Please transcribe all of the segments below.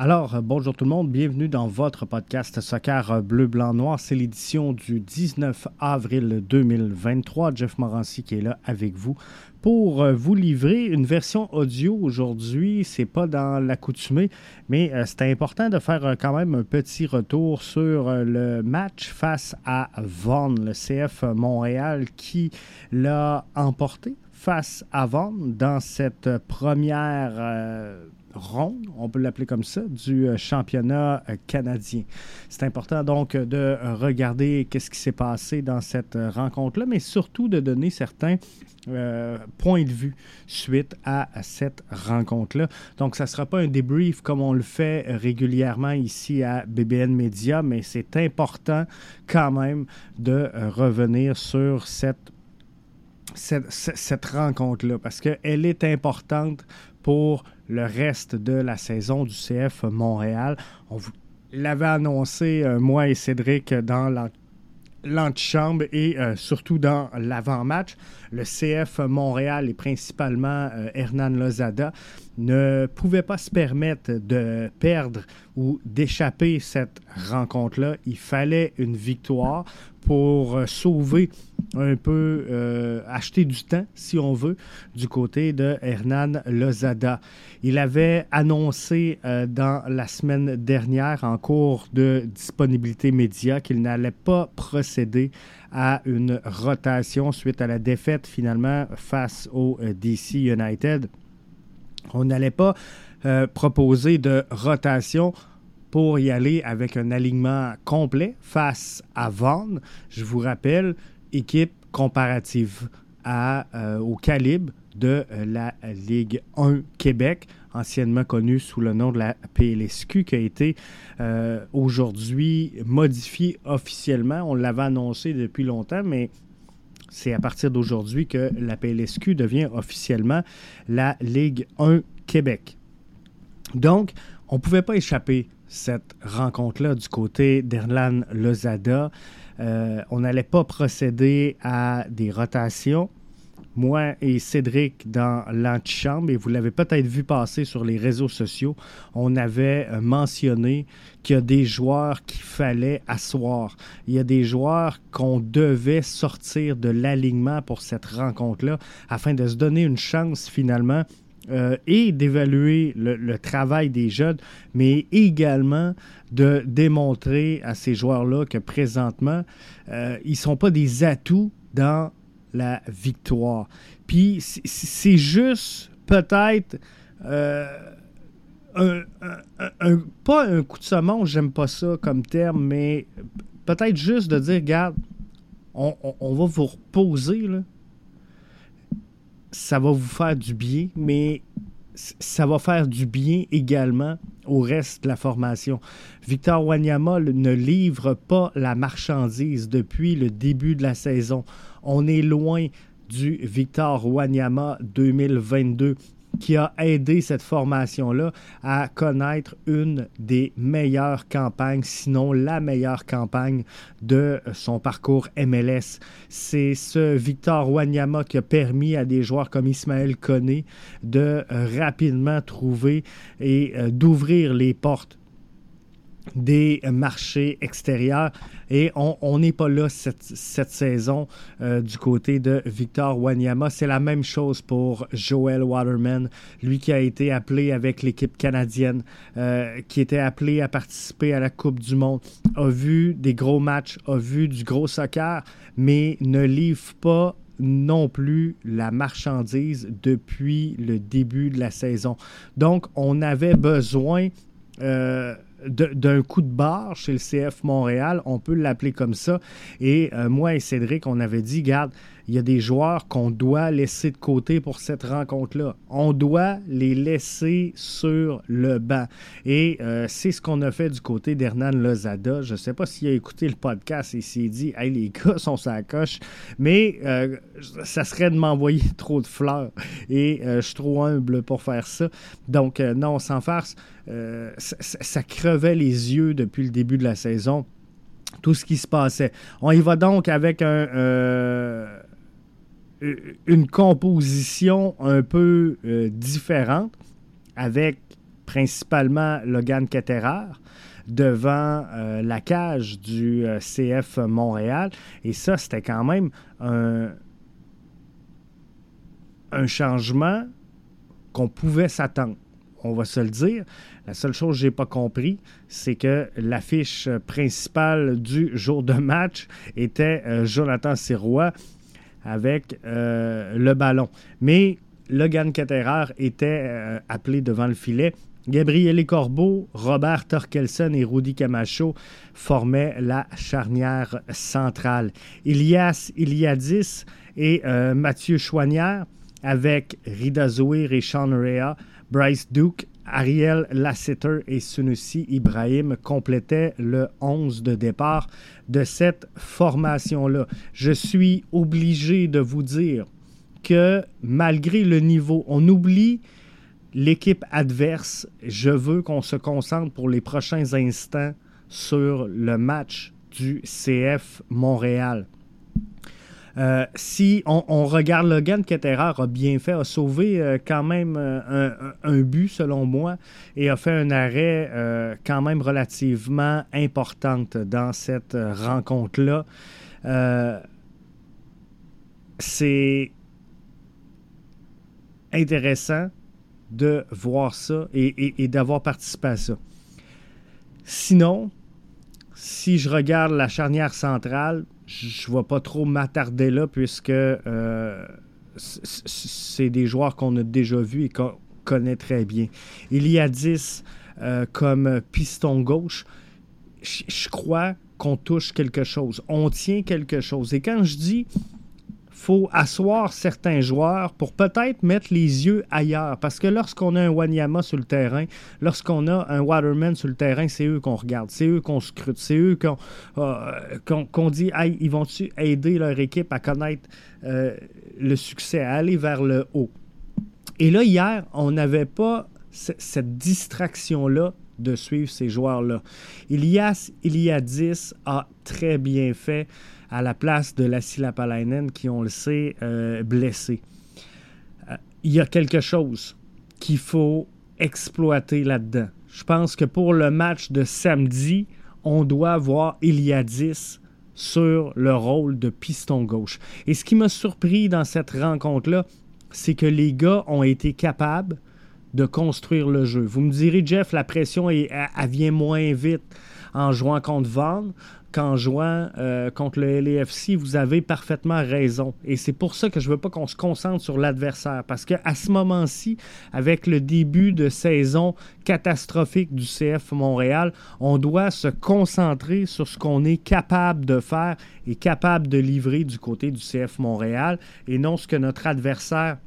Alors, euh, bonjour tout le monde, bienvenue dans votre podcast Soccer euh, Bleu, Blanc, Noir. C'est l'édition du 19 avril 2023. Jeff Morancy qui est là avec vous pour euh, vous livrer une version audio aujourd'hui. C'est pas dans l'accoutumée, mais c'est important de faire quand même un petit retour sur le match face à Vaughan, le CF Montréal qui l'a emporté face à Vaughan dans cette première ronde, on peut l'appeler comme ça, du euh, championnat euh, canadien. C'est important donc de regarder qu'est-ce qui s'est passé dans cette euh, rencontre-là, mais surtout de donner certains points de vue suite à, cette rencontre-là. Donc, ça ne sera pas un débrief comme on le fait régulièrement ici à BBN Media, mais c'est important quand même de revenir sur cette rencontre-là parce qu'elle est importante pour le reste de la saison du CF Montréal. On vous l'avait annoncé, euh, moi et Cédric, dans l'antichambre et euh, surtout dans l'avant-match. Le CF Montréal et principalement euh, Hernan Lozada ne pouvaient pas se permettre de perdre ou d'échapper cette rencontre-là. Il fallait une victoire pour sauver un peu euh, acheter du temps, si on veut, du côté de Hernan Lozada. Il avait annoncé euh, dans la semaine dernière, en cours de disponibilité média, qu'il n'allait pas procéder à une rotation suite à la défaite finalement face au euh, DC United. On n'allait pas proposer de rotation pour y aller avec un alignement complet face à Vaughan. Je vous rappelle, équipe comparative euh, au calibre de euh, la Ligue 1 Québec, anciennement connue sous le nom de la PLSQ, qui a été euh, aujourd'hui modifiée officiellement. On l'avait annoncé depuis longtemps, mais c'est à partir d'aujourd'hui que la PLSQ devient officiellement la Ligue 1 Québec. Donc, on ne pouvait pas échapper cette rencontre-là du côté d'Erlan Lozada. Euh, on n'allait pas procéder à des rotations. Moi et Cédric dans l'antichambre, et vous l'avez peut-être vu passer sur les réseaux sociaux, on avait euh, mentionné qu'il y a des joueurs qu'il fallait asseoir. Il y a des joueurs qu'on devait sortir de l'alignement pour cette rencontre-là afin de se donner une chance finalement euh, et d'évaluer le, travail des jeunes, mais également de démontrer à ces joueurs-là que présentement, euh, ils ne sont pas des atouts dans la victoire. Puis c'est juste peut-être euh, pas un coup de semonce, j'aime pas ça comme terme, mais peut-être juste de dire, regarde, on, on va vous reposer, là, ça va vous faire du bien, mais ça va faire du bien également au reste de la formation. Victor Wanyama ne livre pas la marchandise depuis le début de la saison. On est loin du Victor Wanyama 2022 qui a aidé cette formation-là à connaître une des meilleures campagnes, sinon la meilleure campagne de son parcours MLS. C'est ce Victor Wanyama qui a permis à des joueurs comme Ismaël Koné de rapidement trouver et euh, d'ouvrir les portes des marchés extérieurs. Et on n'est pas là cette, saison euh, du côté de Victor Wanyama. C'est la même chose pour Joel Waterman, lui qui a été appelé avec l'équipe canadienne, euh, qui était appelé à participer à la Coupe du Monde, a vu des gros matchs, a vu du gros soccer, mais ne livre pas non plus la marchandise depuis le début de la saison. Donc, on avait besoin euh, d'un coup de barre chez le CF Montréal, on peut l'appeler comme ça. Et euh, moi et Cédric, on avait dit, garde, il y a des joueurs qu'on doit laisser de côté pour cette rencontre-là. On doit les laisser sur le banc. Et euh, c'est ce qu'on a fait du côté d'Hernan Lozada. Je ne sais pas s'il a écouté le podcast et s'il dit Hey, les gars sont sa coche, mais euh, ça serait de m'envoyer trop de fleurs. Et je suis trop humble pour faire ça. Donc, non, sans farce, ça, ça crevait les yeux depuis le début de la saison tout ce qui se passait. On y va donc avec un, une composition un peu euh, différente avec principalement Logan Ketterer devant euh, la cage du euh, CF Montréal. Et ça, c'était quand même un changement qu'on pouvait s'attendre. On va se le dire. La seule chose que je n'ai pas compris, c'est que l'affiche principale du jour de match était euh, Jonathan Sirois avec le ballon. Mais Logan Ketterer était appelé devant le filet Gabriele Corbeau, Robert Torkelson et Rudy Camacho formaient la charnière centrale. Ilias Iliadis et euh, Mathieu Chouanière avec Rida Zouir et Sean Rea, Bryce Duke, Ariel Lasseter et Sunusi Ibrahim complétaient le 11 de départ de cette formation-là. Je suis obligé de vous dire que malgré le niveau, on oublie l'équipe adverse, je veux qu'on se concentre pour les prochains instants sur le match du CF Montréal. Euh, si on, regarde Logan Ketterer a bien fait, a sauvé euh, quand même euh, un, but selon moi et a fait un arrêt quand même relativement importante dans cette rencontre-là. C'est intéressant de voir ça et, d'avoir participé à ça. Sinon, si je regarde la charnière centrale, je ne vais pas trop m'attarder là puisque euh, c'est des joueurs qu'on a déjà vus et qu'on connaît très bien. Il y a 10 euh, comme piston gauche. Je crois qu'on touche quelque chose. On tient quelque chose. Et quand je dis faut asseoir certains joueurs pour peut-être mettre les yeux ailleurs. Parce que lorsqu'on a un Wanyama sur le terrain, lorsqu'on a un Waterman sur le terrain, c'est eux qu'on regarde, c'est eux qu'on scrute, c'est eux qu'on euh, dit hey, ils vont-tu aider leur équipe à connaître euh, le succès, à aller vers le haut? Et là, hier, on n'avait pas cette distraction-là de suivre ces joueurs-là. Ilias Iliadis a très bien fait à la place de la Lapalainen qui, on le sait, euh, blessé. Euh, il y a quelque chose qu'il faut exploiter là-dedans. Je pense que pour le match de samedi, on doit voir Iliadis sur le rôle de piston gauche. Et ce qui m'a surpris dans cette rencontre-là, c'est que les gars ont été capables de construire le jeu. Vous me direz, Jeff, la pression, elle, vient moins vite en jouant contre Van qu'en jouant euh, contre le LAFC, vous avez parfaitement raison. Et c'est pour ça que je ne veux pas qu'on se concentre sur l'adversaire. Parce qu'à ce moment-ci, avec le début de saison catastrophique du CF Montréal, on doit se concentrer sur ce qu'on est capable de faire et capable de livrer du côté du CF Montréal et non ce que notre adversaire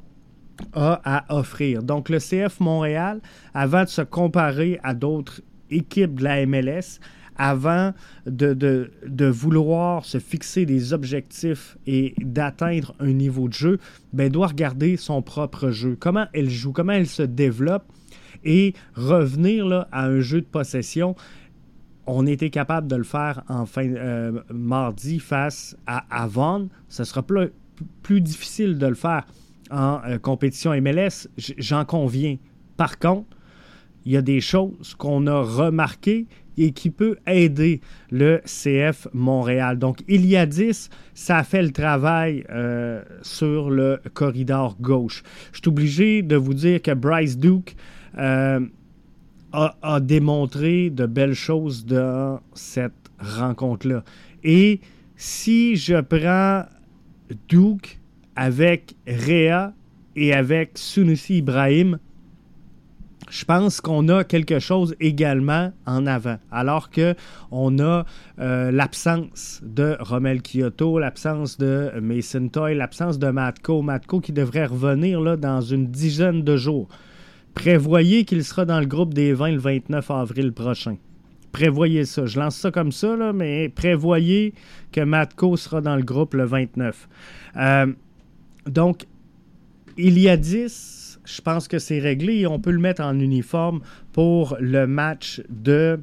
a à offrir. Donc le CF Montréal, avant de se comparer à d'autres équipes de la MLS, avant de, vouloir se fixer des objectifs et d'atteindre un niveau de jeu, ben, doit regarder son propre jeu, comment elle joue, comment elle se développe et revenir à un jeu de possession. On était capable de le faire en fin euh, mardi face à Avon. Ce sera plus, plus difficile de le faire en euh, compétition MLS, j'en conviens. Par contre, il y a des choses qu'on a remarquées et qui peut aider le CF Montréal. Donc, il y a 10, ça fait le travail euh, sur le corridor gauche. Je suis obligé de vous dire que Bryce Duke euh, a, démontré de belles choses dans cette rencontre-là. Et si je prends Duke avec Réa et avec Sunusi Ibrahim, je pense qu'on a quelque chose également en avant. Alors que on a euh, l'absence de Romel Kyoto, l'absence de Mason Toy, l'absence de Matko. Matko qui devrait revenir là, dans une dizaine de jours. Prévoyez qu'il sera dans le groupe des 20 le 29 avril prochain. Prévoyez ça. Je lance ça comme ça, là, mais prévoyez que Matko sera dans le groupe le 29. Euh, donc, il y a 10 je pense que c'est réglé et on peut le mettre en uniforme pour le match de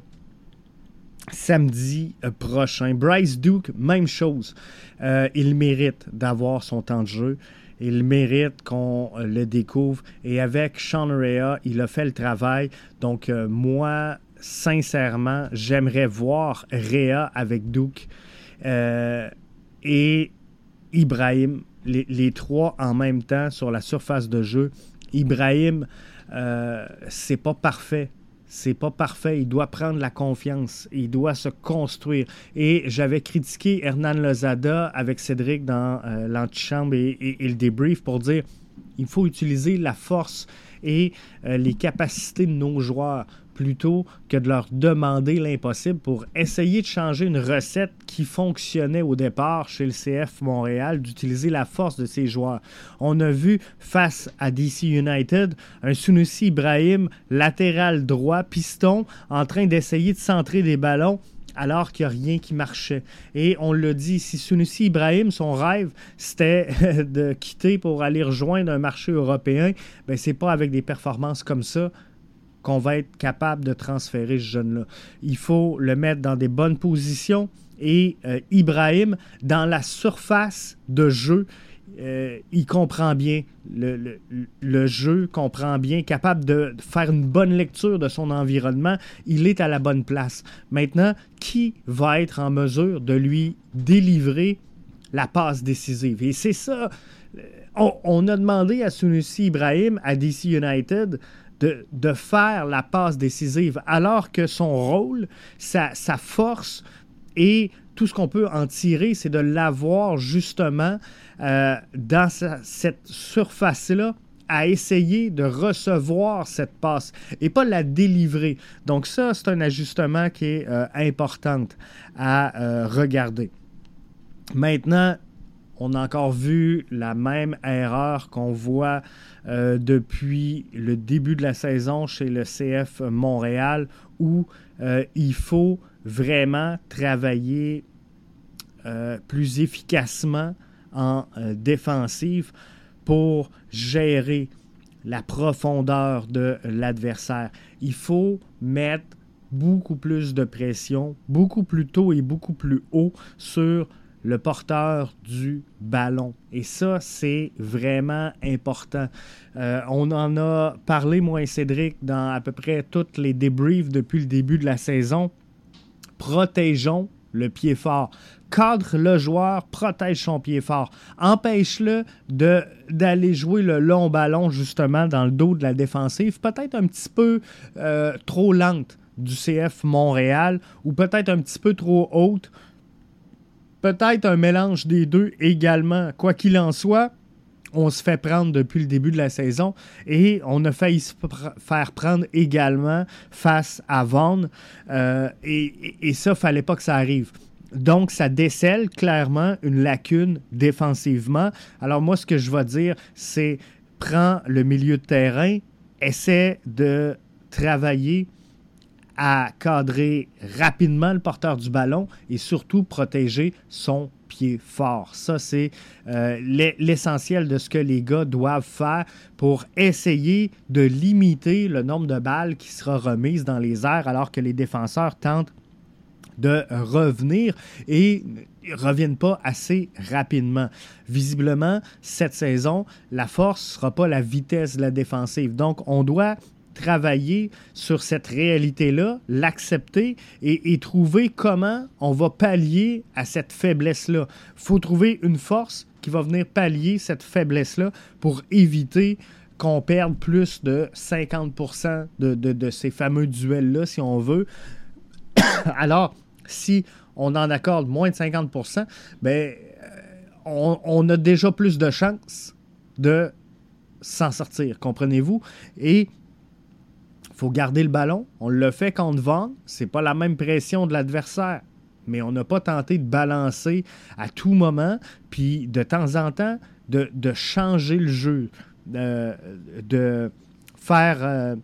samedi euh, prochain. Bryce Duke, même chose. Euh, il mérite d'avoir son temps de jeu. il mérite qu'on le découvre. Et avec Sean Rea, il a fait le travail. Donc, moi, sincèrement, j'aimerais voir Rea avec Duke et Ibrahim, les, trois en même temps sur la surface de jeu. Ibrahim, euh, c'est pas parfait. C'est pas parfait. Il doit prendre la confiance. Il doit se construire. Et j'avais critiqué Hernan Lozada avec Cédric dans euh, l'antichambre et, le débrief pour dire il faut utiliser la force et euh, les capacités de nos joueurs plutôt que de leur demander l'impossible pour essayer de changer une recette qui fonctionnait au départ chez le CF Montréal, d'utiliser la force de ses joueurs. On a vu face à DC United un Sunusi Ibrahim latéral droit, piston, en train d'essayer de centrer des ballons alors qu'il n'y a rien qui marchait. Et on l'a dit, si Sunusi Ibrahim, son rêve, c'était de quitter pour aller rejoindre un marché européen, ben c'est pas avec des performances comme ça qu'on va être capable de transférer ce jeune-là. Il faut le mettre dans des bonnes positions et euh, Ibrahim, dans la surface de jeu, euh, il comprend bien le, le, jeu, comprend bien, capable de faire une bonne lecture de son environnement. Il est à la bonne place. Maintenant, qui va être en mesure de lui délivrer la passe décisive? Et c'est ça. Euh, on, on, a demandé à Sunusi Ibrahim à DC United de, faire la passe décisive, alors que son rôle, sa, force et tout ce qu'on peut en tirer, c'est de l'avoir justement euh, dans cette surface-là à essayer de recevoir cette passe et pas la délivrer. Donc ça, c'est un ajustement qui est euh, important à euh, regarder. Maintenant, on a encore vu la même erreur qu'on voit euh, depuis le début de la saison chez le CF Montréal, où euh, il faut vraiment travailler euh, plus efficacement en défensive pour gérer la profondeur de l'adversaire. Il faut mettre beaucoup plus de pression, beaucoup plus tôt et beaucoup plus haut sur le porteur du ballon. Et ça, c'est vraiment important. Euh, on en a parlé, moi et Cédric, dans à peu près toutes les débriefs depuis le début de la saison. Protégeons le pied fort. Cadre le joueur, protège son pied fort. Empêche-le d'aller jouer le long ballon justement dans le dos de la défensive, peut-être un petit peu euh, trop lente du CF Montréal ou peut-être un petit peu trop haute peut-être un mélange des deux également. Quoi qu'il en soit, on se fait prendre depuis le début de la saison et on a failli se faire prendre également face à Vaughan. Euh, et, et, ça, fallait pas que ça arrive. Donc, ça décèle clairement une lacune défensivement. Alors, moi, ce que je vais dire, c'est prends le milieu de terrain, essaie de travailler à cadrer rapidement le porteur du ballon et surtout protéger son pied fort. Ça, c'est euh, l'essentiel de ce que les gars doivent faire pour essayer de limiter le nombre de balles qui sera remise dans les airs alors que les défenseurs tentent de revenir et ne reviennent pas assez rapidement. Visiblement, cette saison, la force ne sera pas la vitesse de la défensive. Donc, on doit travailler sur cette réalité-là, l'accepter et, trouver comment on va pallier à cette faiblesse-là. Il faut trouver une force qui va venir pallier cette faiblesse-là pour éviter qu'on perde plus de 50% de, ces fameux duels-là, si on veut. Alors, si on en accorde moins de 50%, ben, euh, on, on a déjà plus de chances de s'en sortir, comprenez-vous? Et faut garder le ballon. On le fait contre Vaughn. C'est pas la même pression de l'adversaire. Mais on n'a pas tenté de balancer à tout moment, puis de temps en temps, de, changer le jeu, de faire, euh,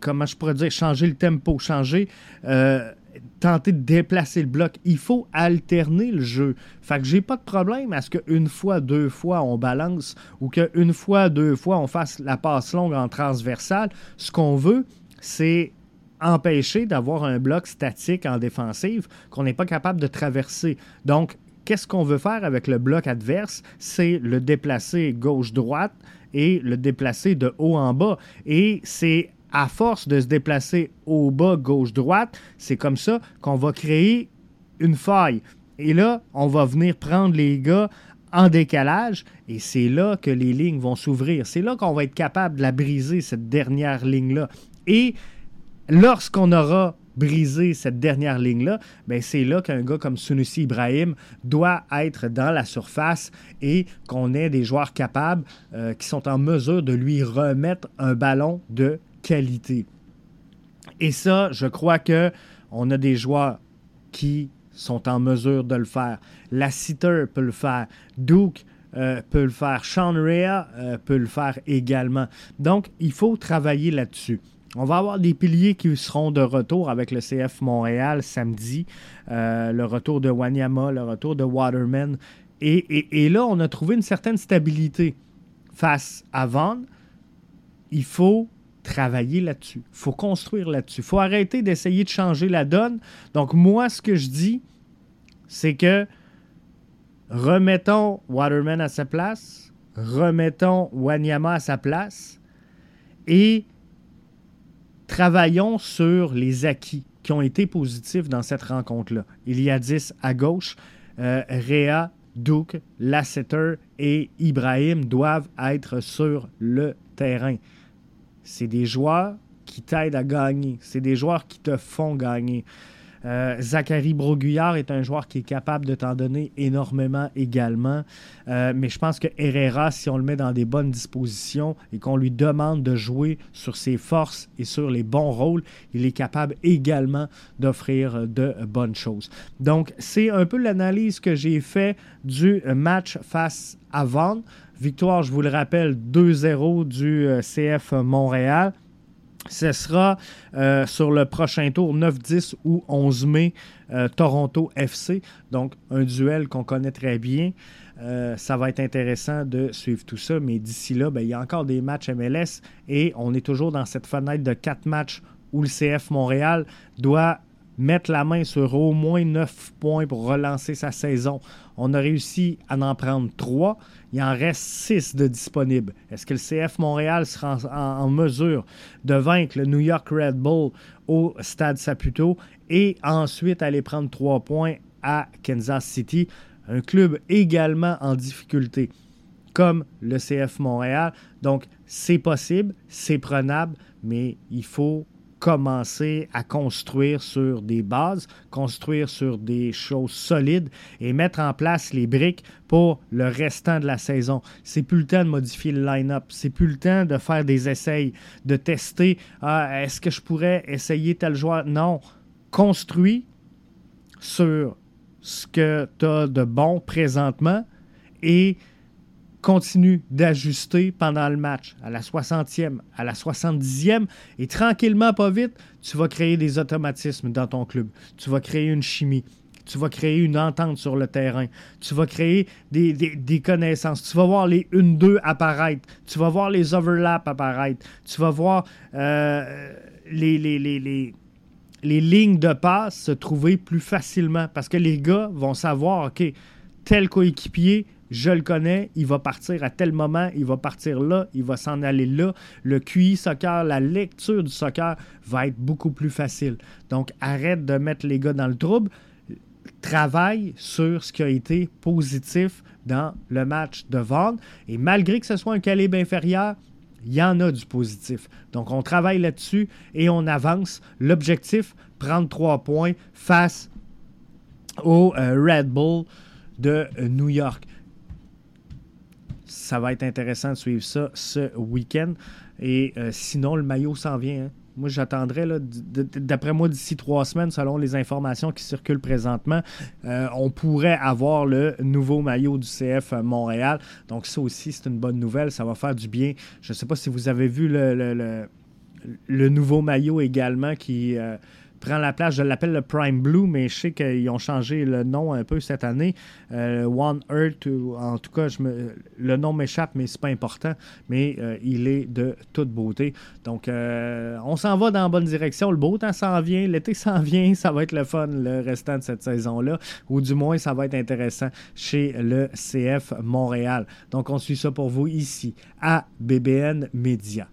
comment je pourrais dire, changer le tempo, changer, euh, tenter de déplacer le bloc. Il faut alterner le jeu. Fait que j'ai pas de problème à ce qu'une fois, deux fois, on balance ou qu'une fois, deux fois, on fasse la passe longue en transversale. Ce qu'on veut, c'est empêcher d'avoir un bloc statique en défensive qu'on n'est pas capable de traverser. Donc, qu'est-ce qu'on veut faire avec le bloc adverse? C'est le déplacer gauche-droite et le déplacer de haut en bas. Et c'est à force de se déplacer au bas, gauche-droite, c'est comme ça qu'on va créer une faille. Et là, on va venir prendre les gars en décalage et c'est là que les lignes vont s'ouvrir. C'est là qu'on va être capable de la briser, cette dernière ligne-là. Et lorsqu'on aura brisé cette dernière ligne-là, ben c'est là qu'un gars comme Sunusi Ibrahim doit être dans la surface et qu'on ait des joueurs capables euh, qui sont en mesure de lui remettre un ballon de qualité. Et ça, je crois que on a des joueurs qui sont en mesure de le faire. Lassiter peut le faire. Duke euh, peut le faire. Sean Rea euh, peut le faire également. Donc, il faut travailler là-dessus. On va avoir des piliers qui seront de retour avec le CF Montréal samedi. Euh, le retour de Wanyama, le retour de Waterman. Et, et, là, on a trouvé une certaine stabilité face à Van. Il faut travailler là-dessus. Il faut construire là-dessus. Il faut arrêter d'essayer de changer la donne. Donc, moi, ce que je dis, c'est que remettons Waterman à sa place, remettons Wanyama à sa place et travaillons sur les acquis qui ont été positifs dans cette rencontre-là. Il y a 10 à gauche. Euh, Réa, Duke, Lasseter et Ibrahim doivent être sur le terrain. C'est des joueurs qui t'aident à gagner. C'est des joueurs qui te font gagner. Euh, Zachary Broguillard est un joueur qui est capable de t'en donner énormément également. Euh, mais je pense que Herrera, si on le met dans des bonnes dispositions et qu'on lui demande de jouer sur ses forces et sur les bons rôles, il est capable également d'offrir de bonnes choses. Donc, c'est un peu l'analyse que j'ai fait du match face à Vaughan. Victoire, je vous le rappelle, 2-0 du euh, CF Montréal. Ce sera euh, sur le prochain tour, 9, 10 ou 11 mai, euh, Toronto FC. Donc, un duel qu'on connaît très bien. ça va être intéressant de suivre tout ça, mais d'ici là, ben, il y a encore des matchs MLS et on est toujours dans cette fenêtre de 4 matchs où le CF Montréal doit mettre la main sur au moins 9 points pour relancer sa saison. On a réussi à en prendre 3. Il en reste 6 de disponibles. Est-ce que le CF Montréal sera en, mesure de vaincre le New York Red Bull au Stade Saputo et ensuite aller prendre 3 points à Kansas City, un club également en difficulté comme le CF Montréal? Donc, c'est possible, c'est prenable, mais il faut commencer à construire sur des bases, construire sur des choses solides et mettre en place les briques pour le restant de la saison. C'est plus le temps de modifier le line-up, c'est plus le temps de faire des essais, de tester. Ah, est-ce que je pourrais essayer tel joueur? Non, construis sur ce que tu as de bon présentement et continue d'ajuster pendant le match, à la 60e, à la 70e, et tranquillement, pas vite, tu vas créer des automatismes dans ton club. Tu vas créer une chimie. Tu vas créer une entente sur le terrain. Tu vas créer des, connaissances. Tu vas voir les 1-2 apparaître. Tu vas voir les overlaps apparaître. Tu vas voir euh, les, les, les, les lignes de passe se trouver plus facilement parce que les gars vont savoir, OK, tel coéquipier je le connais, il va partir à tel moment, il va partir là, il va s'en aller là. Le QI soccer, la lecture du soccer va être beaucoup plus facile. Donc arrête de mettre les gars dans le trouble. Travaille sur ce qui a été positif dans le match de vente. Et malgré que ce soit un calibre inférieur, il y en a du positif. Donc on travaille là-dessus et on avance. L'objectif, prendre trois points face au euh, Red Bull de New York ça va être intéressant de suivre ça ce week-end. Et euh, sinon, le maillot s'en vient. Hein. Moi, j'attendrais, d'après moi, d'ici trois semaines, selon les informations qui circulent présentement, euh, on pourrait avoir le nouveau maillot du CF Montréal. Donc, ça aussi, c'est une bonne nouvelle. Ça va faire du bien. Je ne sais pas si vous avez vu le, le, nouveau maillot également qui, euh, prend la place. Je l'appelle le Prime Blue, mais je sais qu'ils ont changé le nom un peu cette année. Euh, One Earth, en tout cas, le nom m'échappe, mais c'est pas important. Mais euh, il est de toute beauté. Donc, euh, on s'en va dans la bonne direction. Le beau temps s'en vient, l'été s'en vient. Ça va être le fun le restant de cette saison-là. Ou du moins, ça va être intéressant chez le CF Montréal. Donc, on suit ça pour vous ici à BBN Média.